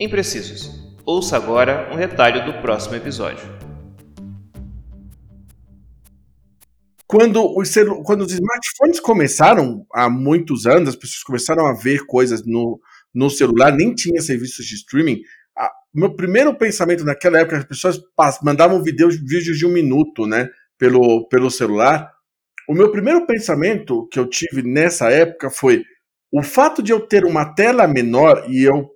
Imprecisos. Ouça agora um retalho do próximo episódio. Quando os. Quando os smartphones começaram há muitos anos, as pessoas começaram a ver coisas no, no celular, nem tinha serviços de streaming. meu primeiro pensamento naquela época, as pessoas mandavam vídeos, vídeos de um minuto, né, pelo, pelo celular. O meu primeiro pensamento que eu tive nessa época foi o fato de eu ter uma tela menor, e eu,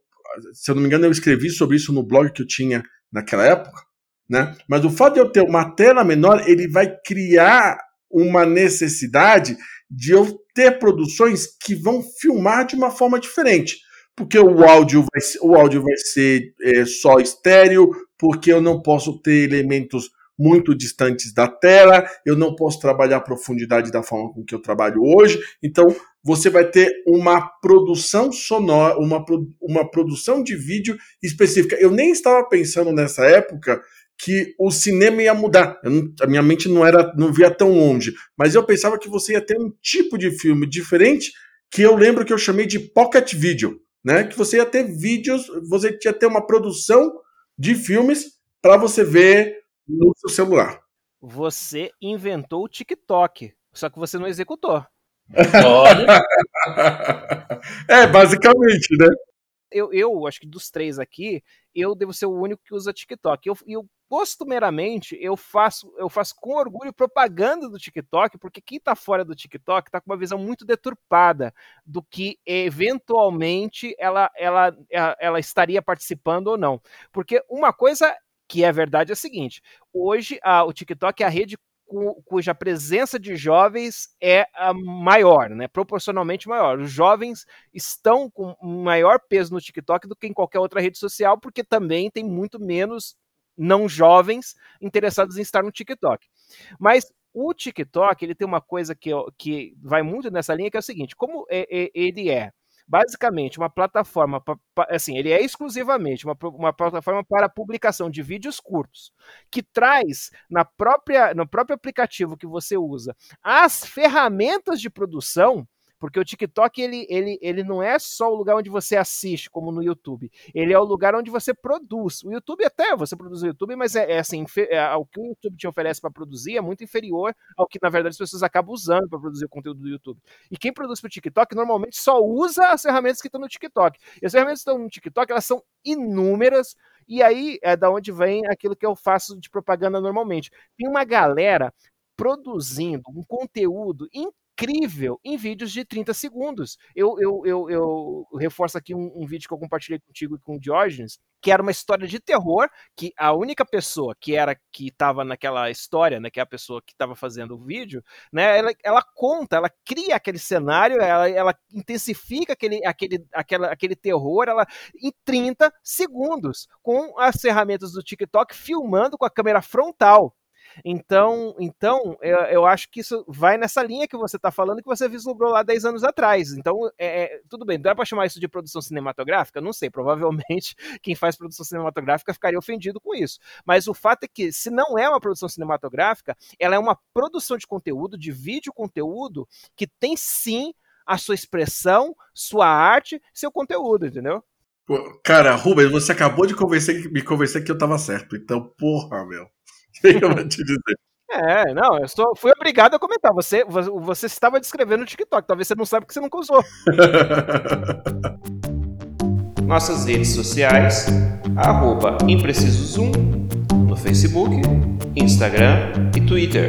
se eu não me engano, eu escrevi sobre isso no blog que eu tinha naquela época, né? Mas o fato de eu ter uma tela menor, ele vai criar uma necessidade de eu ter produções que vão filmar de uma forma diferente. Porque o áudio vai ser, o áudio vai ser é, só estéreo, porque eu não posso ter elementos muito distantes da tela, eu não posso trabalhar a profundidade da forma com que eu trabalho hoje. Então, você vai ter uma produção sonora, uma, uma produção de vídeo específica. Eu nem estava pensando nessa época que o cinema ia mudar. Não, a minha mente não era, não via tão longe, mas eu pensava que você ia ter um tipo de filme diferente que eu lembro que eu chamei de pocket video, né? Que você ia ter vídeos, você ia ter uma produção de filmes para você ver no seu celular. Você inventou o TikTok, só que você não executou. é, basicamente, né? Eu, eu acho que dos três aqui, eu devo ser o único que usa TikTok. Eu, eu costumeiramente eu faço eu faço com orgulho propaganda do TikTok, porque quem está fora do TikTok está com uma visão muito deturpada do que eventualmente ela, ela, ela estaria participando ou não. Porque uma coisa que é verdade é a seguinte: hoje a, o TikTok é a rede cuja presença de jovens é maior, né? proporcionalmente maior. Os jovens estão com maior peso no TikTok do que em qualquer outra rede social, porque também tem muito menos não jovens interessados em estar no TikTok. Mas o TikTok ele tem uma coisa que, que vai muito nessa linha, que é o seguinte: como é, é, ele é basicamente uma plataforma, assim, ele é exclusivamente uma, uma plataforma para publicação de vídeos curtos, que traz na própria, no próprio aplicativo que você usa as ferramentas de produção porque o TikTok, ele, ele, ele não é só o lugar onde você assiste, como no YouTube. Ele é o lugar onde você produz. O YouTube até, você produz o YouTube, mas é, é assim, é, o que o YouTube te oferece para produzir é muito inferior ao que, na verdade, as pessoas acabam usando para produzir o conteúdo do YouTube. E quem produz para o TikTok, normalmente só usa as ferramentas que estão no TikTok. E as ferramentas que estão no TikTok, elas são inúmeras, e aí é da onde vem aquilo que eu faço de propaganda normalmente. Tem uma galera produzindo um conteúdo incrível em vídeos de 30 segundos. Eu, eu, eu, eu reforço aqui um, um, vídeo que eu compartilhei contigo e com o Diógenes, que era uma história de terror, que a única pessoa que era que estava naquela história, né, que é a pessoa que estava fazendo o vídeo, né, ela, ela conta, ela cria aquele cenário, ela, ela intensifica aquele, aquele, aquela, aquele terror ela, em 30 segundos, com as ferramentas do TikTok filmando com a câmera frontal. Então, então eu, eu, acho que isso vai nessa linha que você está falando, que você vislumbrou lá 10 anos atrás. Então, é, é tudo bem, dá para chamar isso de produção cinematográfica? Não sei, provavelmente quem faz produção cinematográfica ficaria ofendido com isso. Mas o fato é que, se não é uma produção cinematográfica, ela é uma produção de conteúdo, de vídeo conteúdo, que tem sim a sua expressão, sua arte, seu conteúdo, entendeu? Cara, Rubens, você acabou de convencer, me convencer que eu tava certo. Então, porra, meu. eu vou te dizer? É, não, eu só fui obrigado a comentar. Você, você estava descrevendo o TikTok, talvez você não saiba que você nunca usou. Nossas redes sociais, arroba Imprecisos1, no Facebook, Instagram e Twitter.